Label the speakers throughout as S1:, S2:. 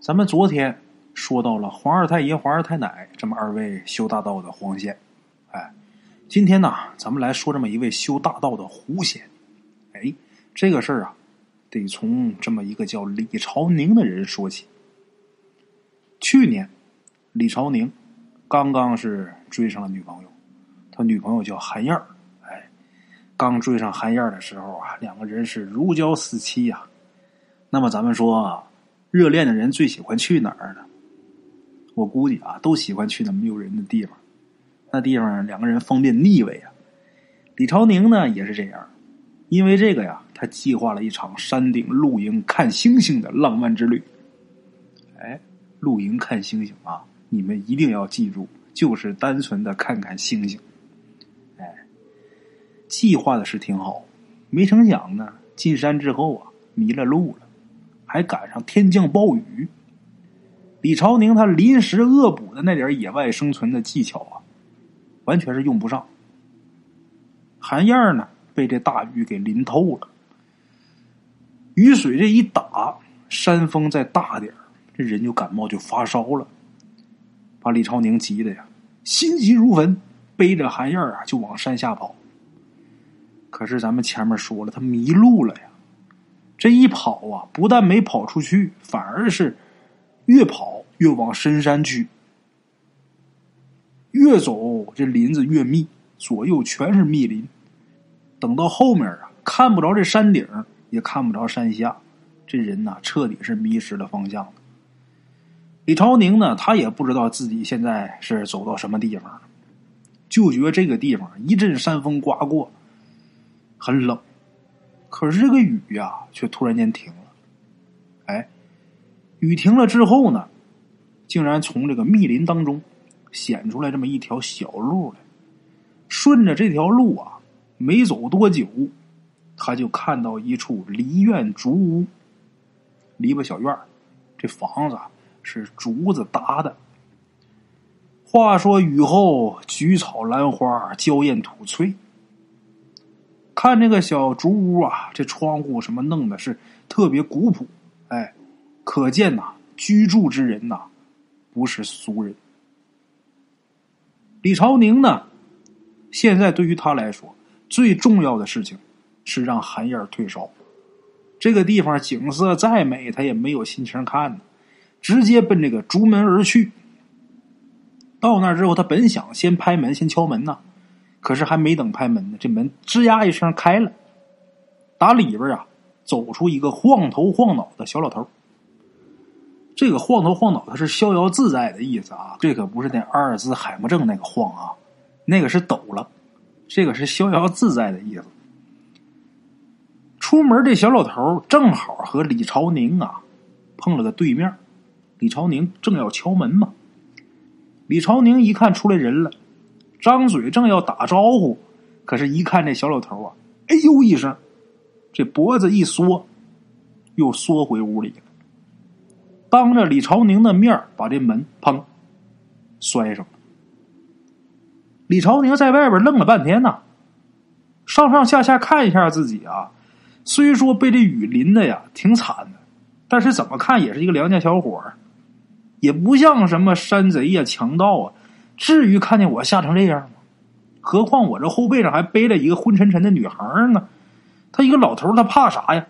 S1: 咱们昨天说到了皇二太爷、皇二太奶这么二位修大道的黄仙，哎，今天呢，咱们来说这么一位修大道的狐仙。哎，这个事儿啊，得从这么一个叫李朝宁的人说起。去年，李朝宁刚刚是追上了女朋友，他女朋友叫韩燕儿。哎，刚追上韩燕儿的时候啊，两个人是如胶似漆呀。那么咱们说啊。热恋的人最喜欢去哪儿呢？我估计啊，都喜欢去那没有人的地方。那地方两个人方便腻味啊。李朝宁呢也是这样，因为这个呀，他计划了一场山顶露营看星星的浪漫之旅。哎，露营看星星啊，你们一定要记住，就是单纯的看看星星。哎，计划的是挺好，没成想呢，进山之后啊，迷了路了。还赶上天降暴雨，李朝宁他临时恶补的那点野外生存的技巧啊，完全是用不上。韩燕呢，被这大雨给淋透了。雨水这一打，山风再大点这人就感冒就发烧了，把李朝宁急的呀，心急如焚，背着韩燕啊就往山下跑。可是咱们前面说了，他迷路了呀。这一跑啊，不但没跑出去，反而是越跑越往深山去。越走这林子越密，左右全是密林。等到后面啊，看不着这山顶，也看不着山下，这人呐，彻底是迷失了方向了。李朝宁呢，他也不知道自己现在是走到什么地方了，就觉这个地方一阵山风刮过，很冷。可是这个雨呀，却突然间停了。哎，雨停了之后呢，竟然从这个密林当中显出来这么一条小路来。顺着这条路啊，没走多久，他就看到一处梨院竹屋，篱笆小院这房子是竹子搭的。话说雨后菊草兰花，娇艳吐翠。看这个小竹屋啊，这窗户什么弄的是特别古朴，哎，可见呐，居住之人呐，不是俗人。李朝宁呢，现在对于他来说，最重要的事情是让韩燕退烧。这个地方景色再美，他也没有心情看，直接奔这个竹门而去。到那之后，他本想先拍门，先敲门呢。可是还没等拍门呢，这门吱呀一声开了，打里边啊走出一个晃头晃脑的小老头。这个晃头晃脑，他是逍遥自在的意思啊，这可不是那阿尔兹海默症那个晃啊，那个是抖了，这个是逍遥自在的意思。出门这小老头正好和李朝宁啊碰了个对面，李朝宁正要敲门嘛，李朝宁一看出来人了。张嘴正要打招呼，可是，一看这小老头啊，哎呦一声，这脖子一缩，又缩回屋里了。当着李朝宁的面把这门砰摔上了。李朝宁在外边愣了半天呐，上上下下看一下自己啊，虽说被这雨淋的呀挺惨的，但是怎么看也是一个良家小伙也不像什么山贼呀、强盗啊。至于看见我吓成这样吗？何况我这后背上还背了一个昏沉沉的女孩呢。他一个老头，他怕啥呀？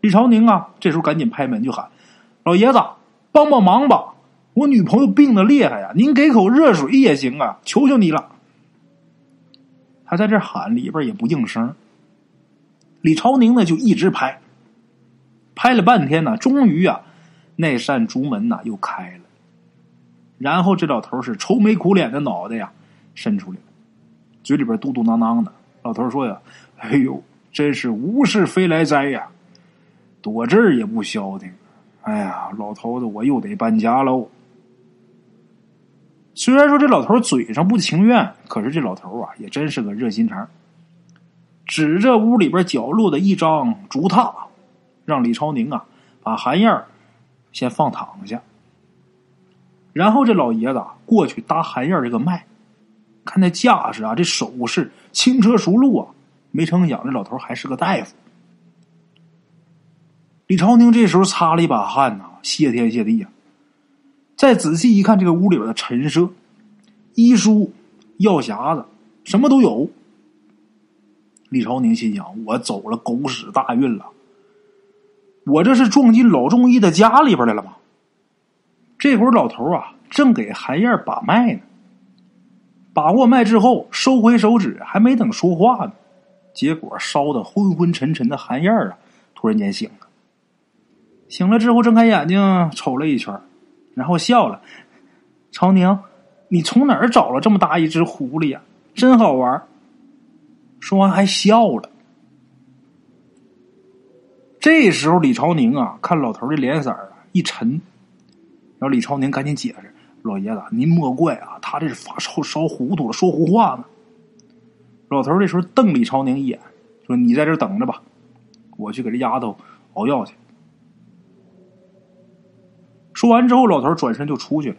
S1: 李朝宁啊，这时候赶紧拍门就喊：“老爷子，帮帮忙吧！我女朋友病的厉害呀，您给口热水也行啊，求求你了。”他在这喊，里边也不应声。李朝宁呢，就一直拍，拍了半天呢，终于啊，那扇竹门呢又开了。然后这老头是愁眉苦脸的脑袋呀，伸出来，嘴里边嘟嘟囔囔的。老头说呀：“哎呦，真是无事非来哉呀，躲这儿也不消停。哎呀，老头子，我又得搬家喽。”虽然说这老头嘴上不情愿，可是这老头啊，也真是个热心肠。指着屋里边角落的一张竹榻，让李超宁啊把韩燕先放躺下。然后这老爷子过去搭韩燕这个脉，看那架势啊，这手势轻车熟路啊，没成想这老头还是个大夫。李朝宁这时候擦了一把汗呐，谢天谢地呀！再仔细一看，这个屋里边的陈设、医书、药匣子，什么都有。李朝宁心想：我走了狗屎大运了！我这是撞进老中医的家里边来了吗？这会儿老头啊，正给韩燕把脉呢。把过脉之后，收回手指，还没等说话呢，结果烧的昏昏沉沉的韩燕啊，突然间醒了。醒了之后，睁开眼睛瞅了一圈，然后笑了：“朝宁，你从哪儿找了这么大一只狐狸呀？真好玩！”说完还笑了。这时候，李朝宁啊，看老头的脸色啊一沉，然后李朝宁赶紧解释：“老爷子，您莫怪啊，他这是发烧烧糊涂了，说胡话呢。”老头这时候瞪李朝宁一眼，说：“你在这等着吧，我去给这丫头熬药去。”说完之后，老头转身就出去了。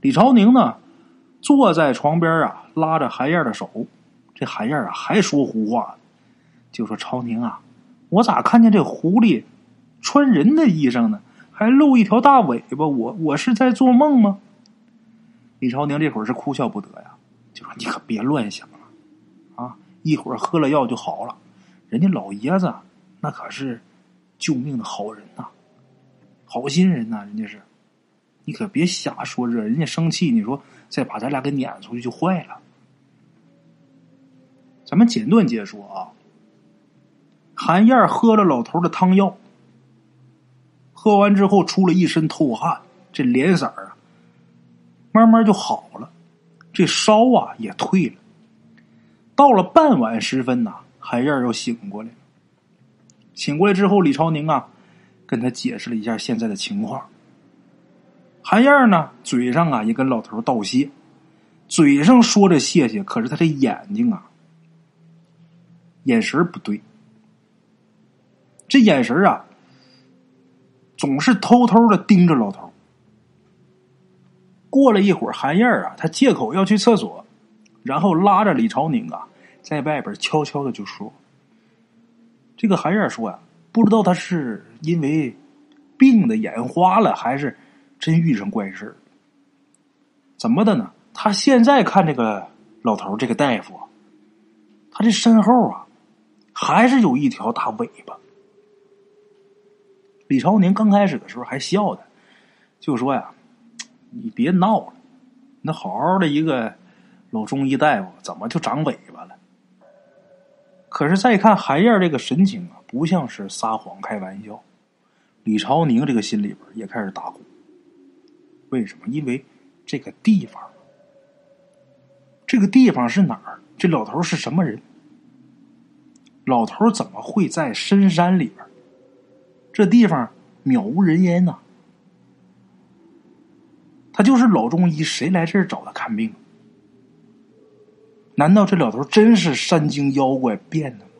S1: 李朝宁呢，坐在床边啊，拉着韩燕的手。这韩燕啊，还说胡话，就说：“朝宁啊。”我咋看见这狐狸穿人的衣裳呢？还露一条大尾巴？我我是在做梦吗？李朝宁这会儿是哭笑不得呀，就说：“你可别乱想了啊！一会儿喝了药就好了。人家老爷子那可是救命的好人呐，好心人呐，人家是。你可别瞎说，这人家生气。你说再把咱俩给撵出去就坏了。咱们简短解说啊。”韩燕喝了老头的汤药，喝完之后出了一身透汗，这脸色啊，慢慢就好了，这烧啊也退了。到了傍晚时分呐，韩燕又醒过来了。醒过来之后，李朝宁啊，跟他解释了一下现在的情况。韩燕呢，嘴上啊也跟老头道谢，嘴上说着谢谢，可是他这眼睛啊，眼神不对。这眼神啊，总是偷偷的盯着老头。过了一会儿，韩燕啊，他借口要去厕所，然后拉着李朝宁啊，在外边悄悄的就说：“这个韩燕说呀，不知道他是因为病的眼花了，还是真遇上怪事怎么的呢？他现在看这个老头这个大夫，他这身后啊，还是有一条大尾巴。”李朝宁刚开始的时候还笑他，就说呀：“你别闹了，那好好的一个老中医大夫，怎么就长尾巴了？”可是再看韩燕这个神情啊，不像是撒谎开玩笑。李朝宁这个心里边也开始打鼓。为什么？因为这个地方，这个地方是哪儿？这老头是什么人？老头怎么会在深山里边？这地方渺无人烟呐，他就是老中医，谁来这儿找他看病？难道这老头真是山精妖怪变的吗？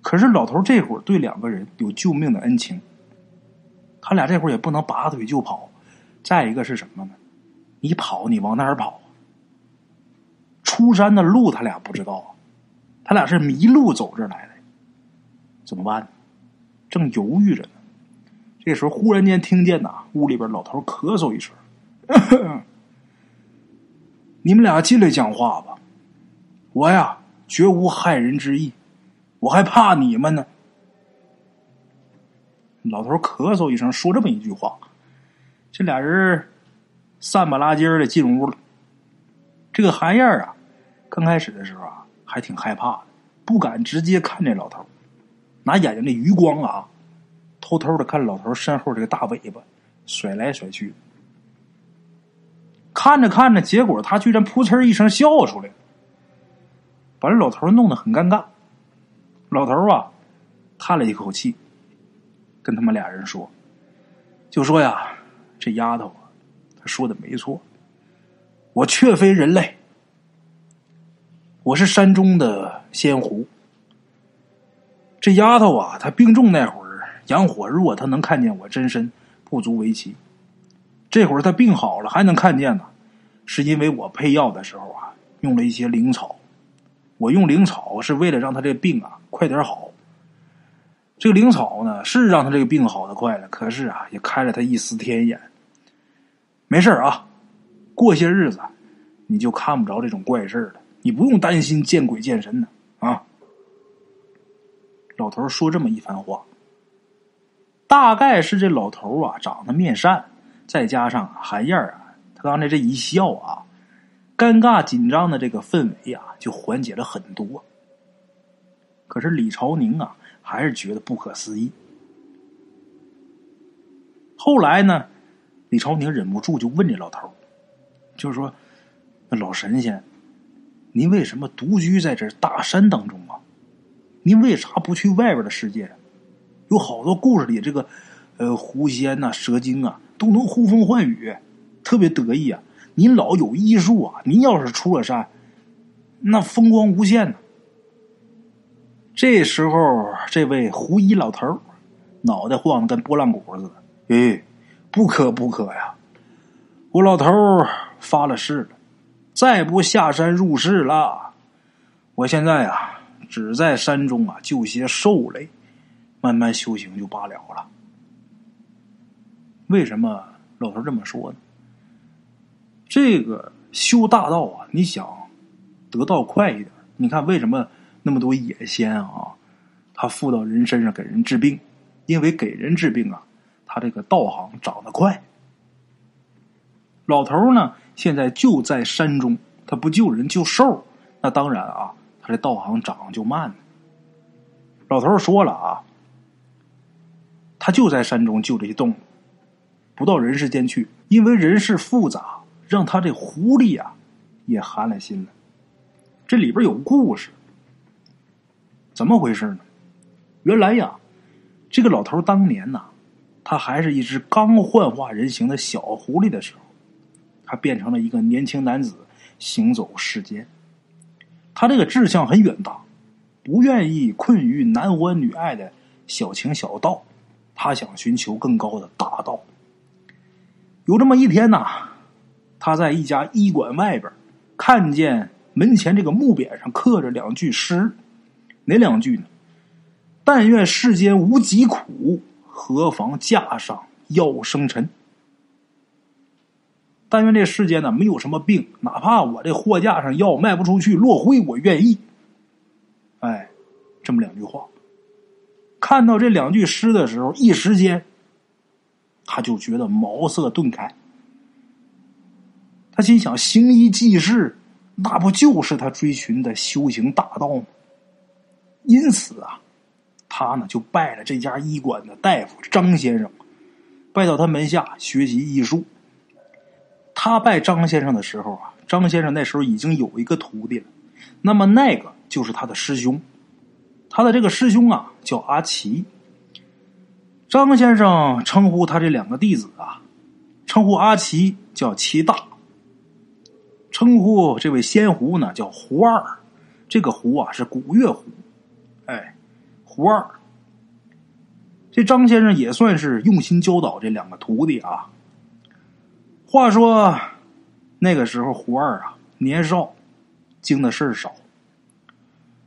S1: 可是老头这会儿对两个人有救命的恩情，他俩这会儿也不能拔腿就跑。再一个是什么呢？你跑，你往哪儿跑？出山的路他俩不知道，他俩是迷路走这来的。怎么办？正犹豫着呢，这时候忽然间听见呐，屋里边老头咳嗽一声：“ 你们俩进来讲话吧，我呀绝无害人之意，我还怕你们呢。”老头咳嗽一声，说这么一句话，这俩人散吧拉筋的进屋了。这个韩燕啊，刚开始的时候啊，还挺害怕的，不敢直接看这老头。拿眼睛的余光啊，偷偷的看老头身后这个大尾巴，甩来甩去。看着看着，结果他居然噗嗤一声笑出来，把这老头弄得很尴尬。老头啊，叹了一口气，跟他们俩人说：“就说呀，这丫头啊，她说的没错，我确非人类，我是山中的仙狐。”这丫头啊，她病重那会儿阳火弱，她能看见我真身，不足为奇。这会儿她病好了，还能看见呢，是因为我配药的时候啊，用了一些灵草。我用灵草是为了让她这病啊快点好。这个灵草呢，是让她这个病好的快了，可是啊，也开了她一丝天眼。没事啊，过些日子你就看不着这种怪事了，你不用担心见鬼见神的啊。老头说这么一番话，大概是这老头啊长得面善，再加上韩燕啊，他刚才这一笑啊，尴尬紧张的这个氛围啊，就缓解了很多。可是李朝宁啊，还是觉得不可思议。后来呢，李朝宁忍不住就问这老头就是说，那老神仙，您为什么独居在这大山当中啊？您为啥不去外边的世界？有好多故事里，这个呃狐仙呐、蛇精啊，都能呼风唤雨，特别得意啊。您老有医术啊，您要是出了山，那风光无限呢。这时候，这位胡衣老头脑袋晃得跟拨浪鼓似的。哎，不可不可呀！我老头发了誓了，再不下山入世了。我现在啊。只在山中啊救些兽类，慢慢修行就罢了了。为什么老头这么说呢？这个修大道啊，你想得道快一点，你看为什么那么多野仙啊，他附到人身上给人治病？因为给人治病啊，他这个道行长得快。老头呢，现在就在山中，他不救人救兽，那当然啊。他这道行长就慢。老头说了啊，他就在山中就这些动物，不到人世间去，因为人世复杂，让他这狐狸啊也寒了心了。这里边有故事，怎么回事呢？原来呀，这个老头当年呐，他还是一只刚幻化人形的小狐狸的时候，他变成了一个年轻男子，行走世间。他这个志向很远大，不愿意困于男欢女爱的小情小道，他想寻求更高的大道。有这么一天呐，他在一家医馆外边看见门前这个木匾上刻着两句诗，哪两句呢？但愿世间无疾苦，何妨架上药生尘。但愿这世间呢没有什么病，哪怕我这货架上药卖不出去落灰，我愿意。哎，这么两句话，看到这两句诗的时候，一时间他就觉得茅塞顿开。他心想：行医济世，那不就是他追寻的修行大道吗？因此啊，他呢就拜了这家医馆的大夫张先生，拜到他门下学习医术。他拜张先生的时候啊，张先生那时候已经有一个徒弟了，那么那个就是他的师兄，他的这个师兄啊叫阿奇。张先生称呼他这两个弟子啊，称呼阿奇叫齐大，称呼这位仙狐呢叫胡二，这个狐啊是古月狐，哎，胡二。这张先生也算是用心教导这两个徒弟啊。话说，那个时候胡二啊年少，经的事少。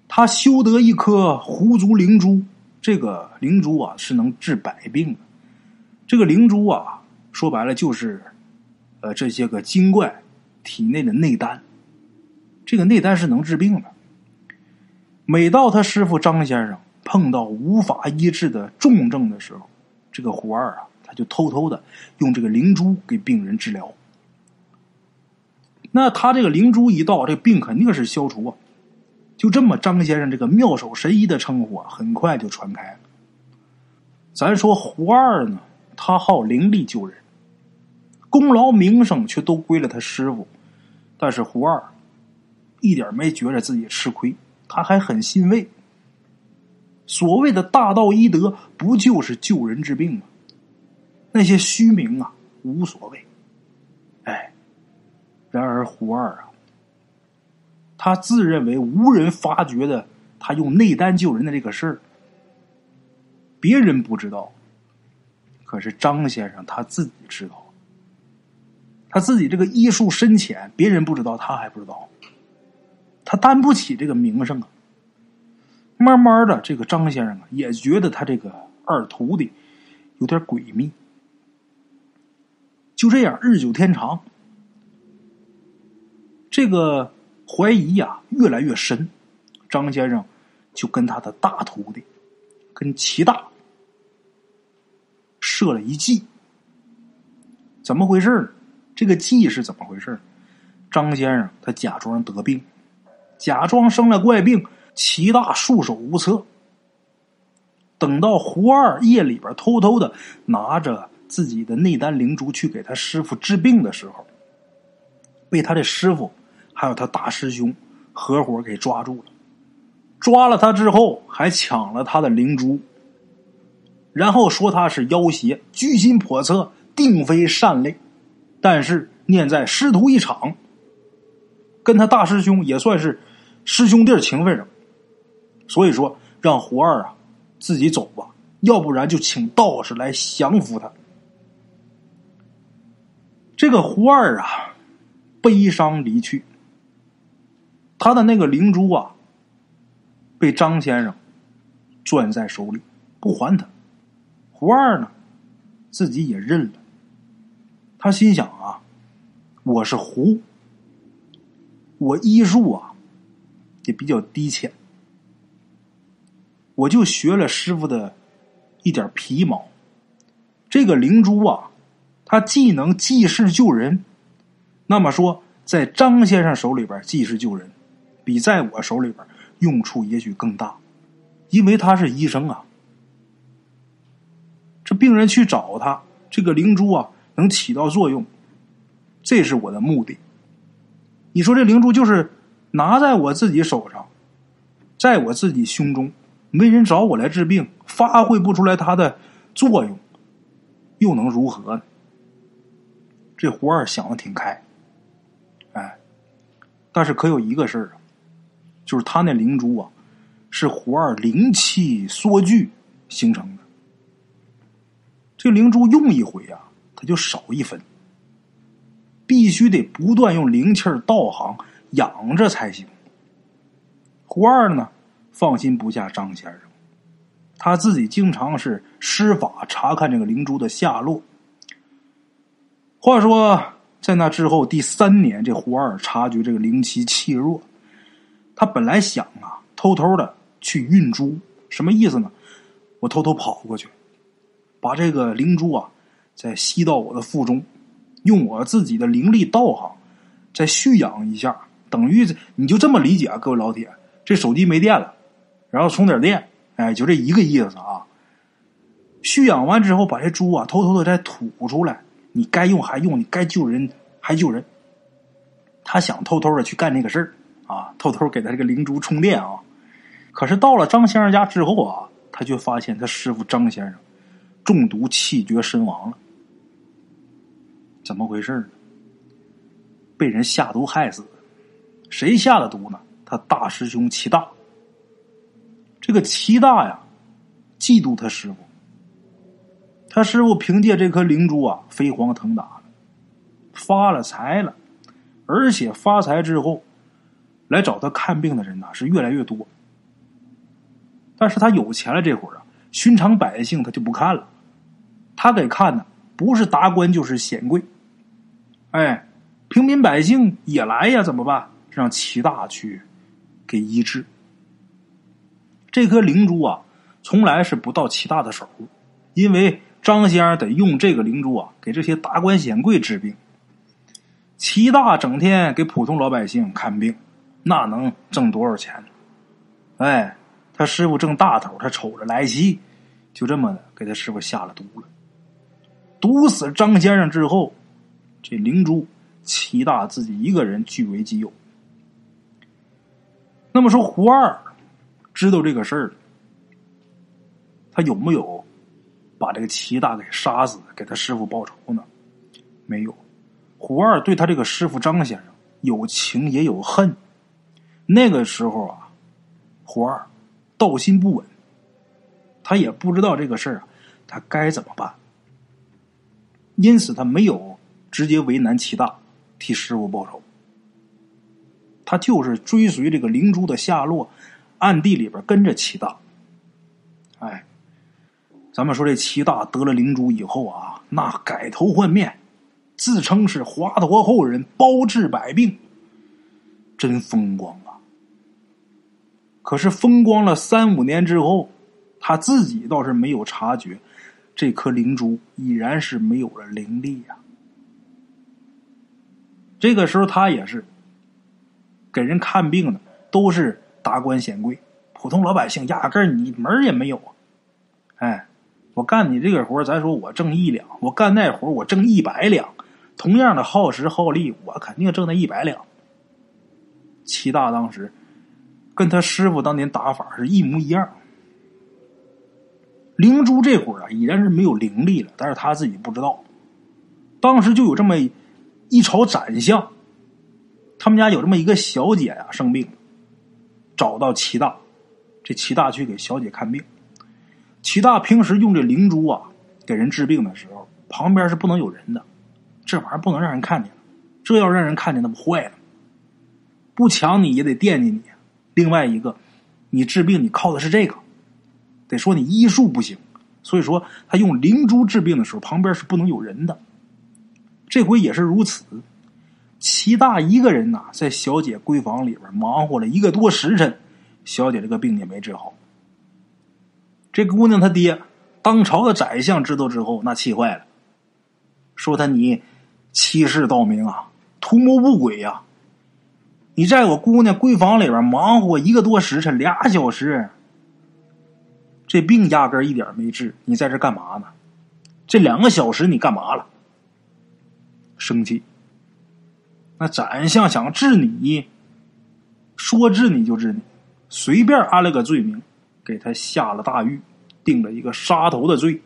S1: 他修得一颗狐族灵珠，这个灵珠啊是能治百病的。这个灵珠啊，说白了就是，呃，这些个精怪体内的内丹。这个内丹是能治病的。每到他师傅张先生碰到无法医治的重症的时候，这个胡二啊。就偷偷的用这个灵珠给病人治疗，那他这个灵珠一到，这病肯定是消除啊。就这么，张先生这个妙手神医的称呼啊，很快就传开了。咱说胡二呢，他好灵力救人，功劳名声却都归了他师傅，但是胡二一点没觉着自己吃亏，他还很欣慰。所谓的大道医德，不就是救人治病吗？那些虚名啊，无所谓。哎，然而胡二啊，他自认为无人发觉的，他用内丹救人的这个事儿，别人不知道，可是张先生他自己知道。他自己这个医术深浅，别人不知道，他还不知道。他担不起这个名声啊。慢慢的，这个张先生啊，也觉得他这个二徒弟有点诡秘。就这样，日久天长，这个怀疑呀越来越深。张先生就跟他的大徒弟，跟齐大设了一计。怎么回事？这个计是怎么回事？张先生他假装得病，假装生了怪病，齐大束手无策。等到胡二夜里边偷偷的拿着。自己的内丹灵珠去给他师傅治病的时候，被他的师傅还有他大师兄合伙给抓住了。抓了他之后，还抢了他的灵珠，然后说他是妖邪，居心叵测，定非善类。但是念在师徒一场，跟他大师兄也算是师兄弟情分上，所以说让胡二啊自己走吧，要不然就请道士来降服他。这个胡二啊，悲伤离去。他的那个灵珠啊，被张先生攥在手里不还他。胡二呢，自己也认了。他心想啊，我是胡，我医术啊也比较低浅，我就学了师傅的一点皮毛。这个灵珠啊。他既能济世救人，那么说，在张先生手里边济世救人，比在我手里边用处也许更大，因为他是医生啊。这病人去找他，这个灵珠啊能起到作用，这是我的目的。你说这灵珠就是拿在我自己手上，在我自己胸中，没人找我来治病，发挥不出来它的作用，又能如何呢？这胡二想的挺开，哎，但是可有一个事儿啊，就是他那灵珠啊，是胡二灵气缩聚形成的。这灵珠用一回啊，它就少一分，必须得不断用灵气儿道行养着才行。胡二呢，放心不下张先生，他自己经常是施法查看这个灵珠的下落。话说，在那之后第三年，这胡二察觉这个灵气气弱，他本来想啊，偷偷的去运珠，什么意思呢？我偷偷跑过去，把这个灵珠啊，再吸到我的腹中，用我自己的灵力道行再蓄养一下，等于你就这么理解啊，各位老铁，这手机没电了，然后充点电，哎，就这一个意思啊。蓄养完之后，把这珠啊，偷偷的再吐出来。你该用还用，你该救人还救人。他想偷偷的去干这个事儿啊，偷偷给他这个灵珠充电啊。可是到了张先生家之后啊，他却发现他师傅张先生中毒气绝身亡了。怎么回事呢？被人下毒害死的。谁下的毒呢？他大师兄齐大。这个齐大呀，嫉妒他师傅。他师傅凭借这颗灵珠啊，飞黄腾达了，发了财了，而且发财之后，来找他看病的人呐是越来越多。但是他有钱了这会儿啊，寻常百姓他就不看了，他给看的不是达官就是显贵，哎，平民百姓也来呀，怎么办？让齐大去给医治。这颗灵珠啊，从来是不到齐大的手，因为。张先生得用这个灵珠啊，给这些达官显贵治病。齐大整天给普通老百姓看病，那能挣多少钱？哎，他师傅挣大头，他瞅着来气，就这么的给他师傅下了毒了。毒死张先生之后，这灵珠齐大自己一个人据为己有。那么说，胡二知道这个事儿，他有没有？把这个齐大给杀死，给他师傅报仇呢？没有，胡二对他这个师傅张先生有情也有恨。那个时候啊，胡二道心不稳，他也不知道这个事儿啊，他该怎么办。因此，他没有直接为难齐大，替师傅报仇。他就是追随这个灵珠的下落，暗地里边跟着齐大。哎，咱们说这齐大得了灵珠以后啊，那改头换面，自称是华佗后人，包治百病，真风光啊！可是风光了三五年之后，他自己倒是没有察觉，这颗灵珠已然是没有了灵力呀。这个时候，他也是给人看病的，都是达官显贵，普通老百姓压根儿你门也没有啊！哎，我干你这个活咱说我挣一两，我干那活我挣一百两，同样的耗时耗力，我肯定挣那一百两。齐大当时跟他师傅当年打法是一模一样。灵珠这会儿啊，已然是没有灵力了，但是他自己不知道，当时就有这么。一朝斩相，他们家有这么一个小姐啊，生病，找到齐大，这齐大去给小姐看病。齐大平时用这灵珠啊，给人治病的时候，旁边是不能有人的，这玩意儿不能让人看见，这要让人看见，那不坏了。不抢你也得惦记你。另外一个，你治病你靠的是这个，得说你医术不行，所以说他用灵珠治病的时候，旁边是不能有人的。这回也是如此，齐大一个人呐，在小姐闺房里边忙活了一个多时辰，小姐这个病也没治好。这姑娘她爹，当朝的宰相知道之后，那气坏了，说他你欺世盗名啊，图谋不轨呀！你在我姑娘闺房里边忙活一个多时辰，俩小时，这病压根一点没治，你在这干嘛呢？这两个小时你干嘛了？生气，那宰相想治你，说治你就治你，随便安了个罪名，给他下了大狱，定了一个杀头的罪。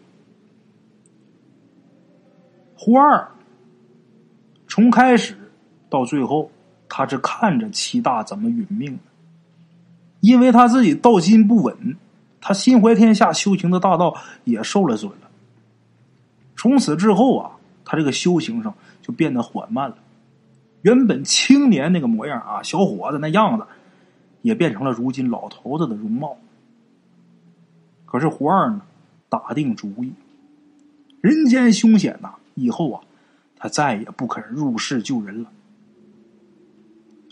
S1: 胡二从开始到最后，他是看着齐大怎么殒命的，因为他自己道心不稳，他心怀天下修行的大道也受了损了。从此之后啊，他这个修行上。就变得缓慢了，原本青年那个模样啊，小伙子那样子，也变成了如今老头子的容貌。可是胡二呢，打定主意，人间凶险呐，以后啊，他再也不肯入世救人了。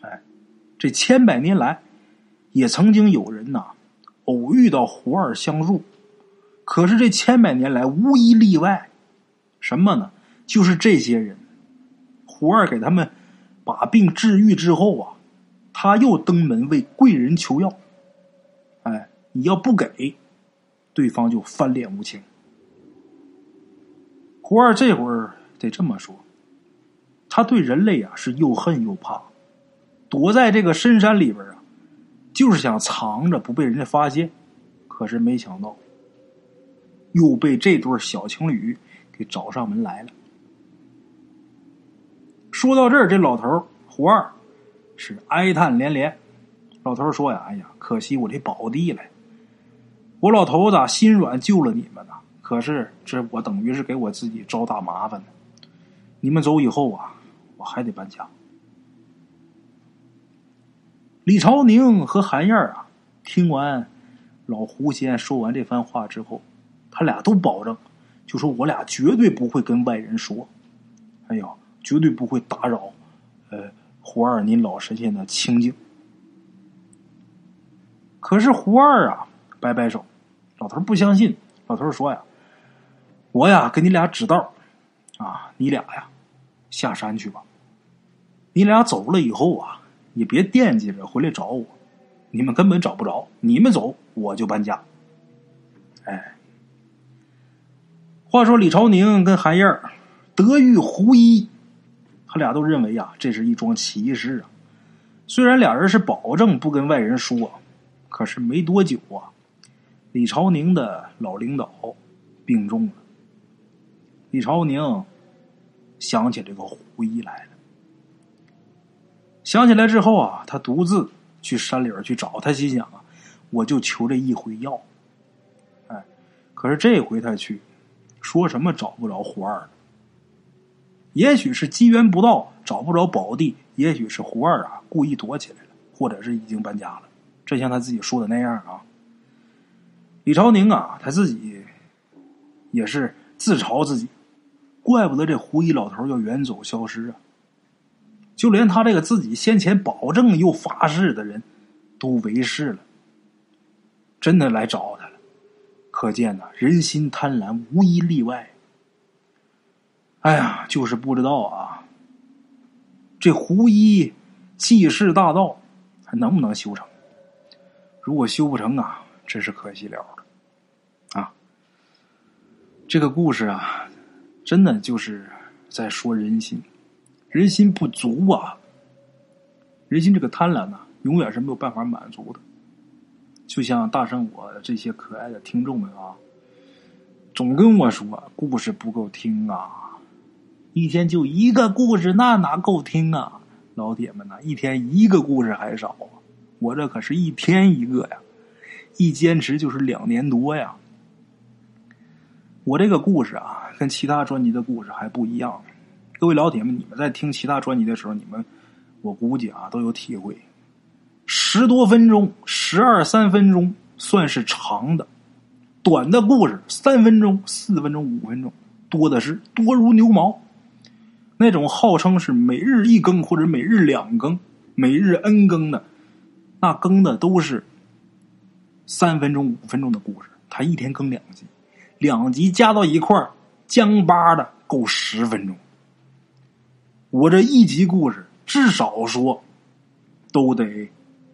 S1: 哎，这千百年来，也曾经有人呐，偶遇到胡二相助，可是这千百年来无一例外，什么呢？就是这些人。胡二给他们把病治愈之后啊，他又登门为贵人求药。哎，你要不给，对方就翻脸无情。胡二这会儿得这么说，他对人类啊是又恨又怕，躲在这个深山里边啊，就是想藏着不被人家发现。可是没想到，又被这对小情侣给找上门来了。说到这儿，这老头胡二是哀叹连连。老头说呀：“哎呀，可惜我这宝地了。我老头子心软救了你们呐，可是这我等于是给我自己招大麻烦呢。你们走以后啊，我还得搬家。”李朝宁和韩燕啊，听完老狐仙说完这番话之后，他俩都保证，就说我俩绝对不会跟外人说。哎呦！绝对不会打扰，呃，胡二您老神仙的清静。可是胡二啊，摆摆手，老头不相信。老头说呀：“我呀，给你俩指道啊，你俩呀，下山去吧。你俩走了以后啊，也别惦记着回来找我，你们根本找不着。你们走，我就搬家。”哎，话说李朝宁跟韩燕儿得遇胡一。他俩都认为呀，这是一桩奇事啊。虽然俩人是保证不跟外人说，可是没多久啊，李朝宁的老领导病重了。李朝宁想起这个胡一来了，想起来之后啊，他独自去山里边去找他，心想啊，我就求这一回药。哎，可是这回他去，说什么找不着胡二。也许是机缘不到，找不着宝地；也许是胡二啊故意躲起来了，或者是已经搬家了。真像他自己说的那样啊。李朝宁啊，他自己也是自嘲自己，怪不得这胡一老头要远走消失啊。就连他这个自己先前保证又发誓的人，都违誓了，真的来找他了。可见呢，人心贪婪，无一例外。哎呀，就是不知道啊，这胡一济世大道还能不能修成？如果修不成啊，真是可惜了了啊！这个故事啊，真的就是在说人心。人心不足啊，人心这个贪婪呢，永远是没有办法满足的。就像大圣我这些可爱的听众们啊，总跟我说故事不够听啊，一天就一个故事，那哪够听啊？老铁们呐，一天一个故事还少啊，我这可是一天一个呀，一坚持就是两年多呀。我这个故事啊，跟其他专辑的故事还不一样。各位老铁们，你们在听其他专辑的时候，你们我估计啊都有体会。十多分钟、十二三分钟算是长的，短的故事三分钟、四分钟、五分钟多的是，多如牛毛。那种号称是每日一更或者每日两更、每日 N 更的，那更的都是三分钟、五分钟的故事。他一天更两集，两集加到一块儿，僵巴的够十分钟。我这一集故事至少说都得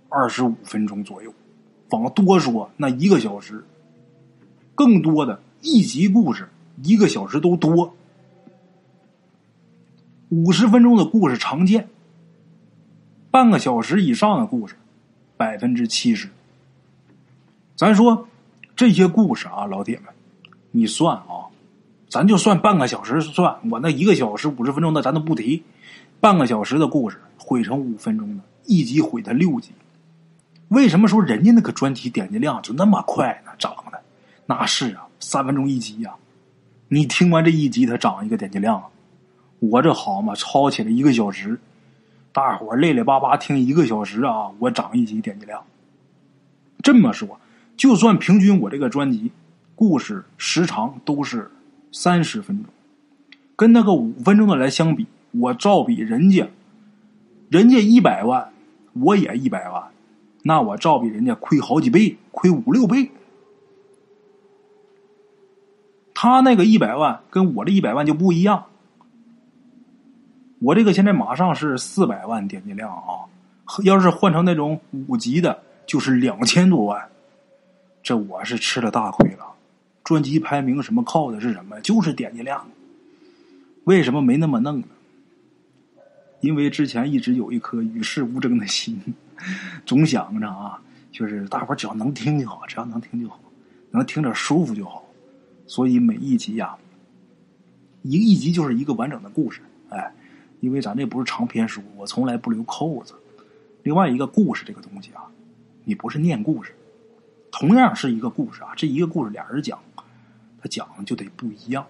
S1: 二十五分钟左右，往多说那一个小时，更多的一集故事一个小时都多，五十分钟的故事常见，半个小时以上的故事百分之七十。咱说这些故事啊，老铁们，你算啊。咱就算半个小时算，我那一个小时五十分钟的咱都不提，半个小时的故事毁成五分钟的，一集毁他六集。为什么说人家那个专辑点击量就那么快呢？涨的那是啊，三分钟一集呀。你听完这一集，它涨一个点击量，我这好嘛，抄起来一个小时，大伙累累巴巴听一个小时啊，我涨一集点击量。这么说，就算平均我这个专辑故事时长都是。三十分钟，跟那个五分钟的来相比，我照比人家，人家一百万，我也一百万，那我照比人家亏好几倍，亏五六倍。他那个一百万跟我这一百万就不一样，我这个现在马上是四百万点击量啊，要是换成那种五级的，就是两千多万，这我是吃了大亏了。专辑排名什么靠的是什么？就是点击量。为什么没那么弄呢？因为之前一直有一颗与世无争的心，总想着啊，就是大伙只要能听就好，只要能听就好，能听着舒服就好。所以每一集呀，一一集就是一个完整的故事。哎，因为咱这不是长篇书，我从来不留扣子。另外一个故事这个东西啊，你不是念故事，同样是一个故事啊，这一个故事俩人讲。他讲就得不一样，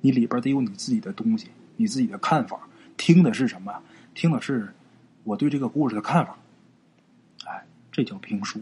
S1: 你里边得有你自己的东西，你自己的看法。听的是什么？听的是我对这个故事的看法。哎，这叫评书。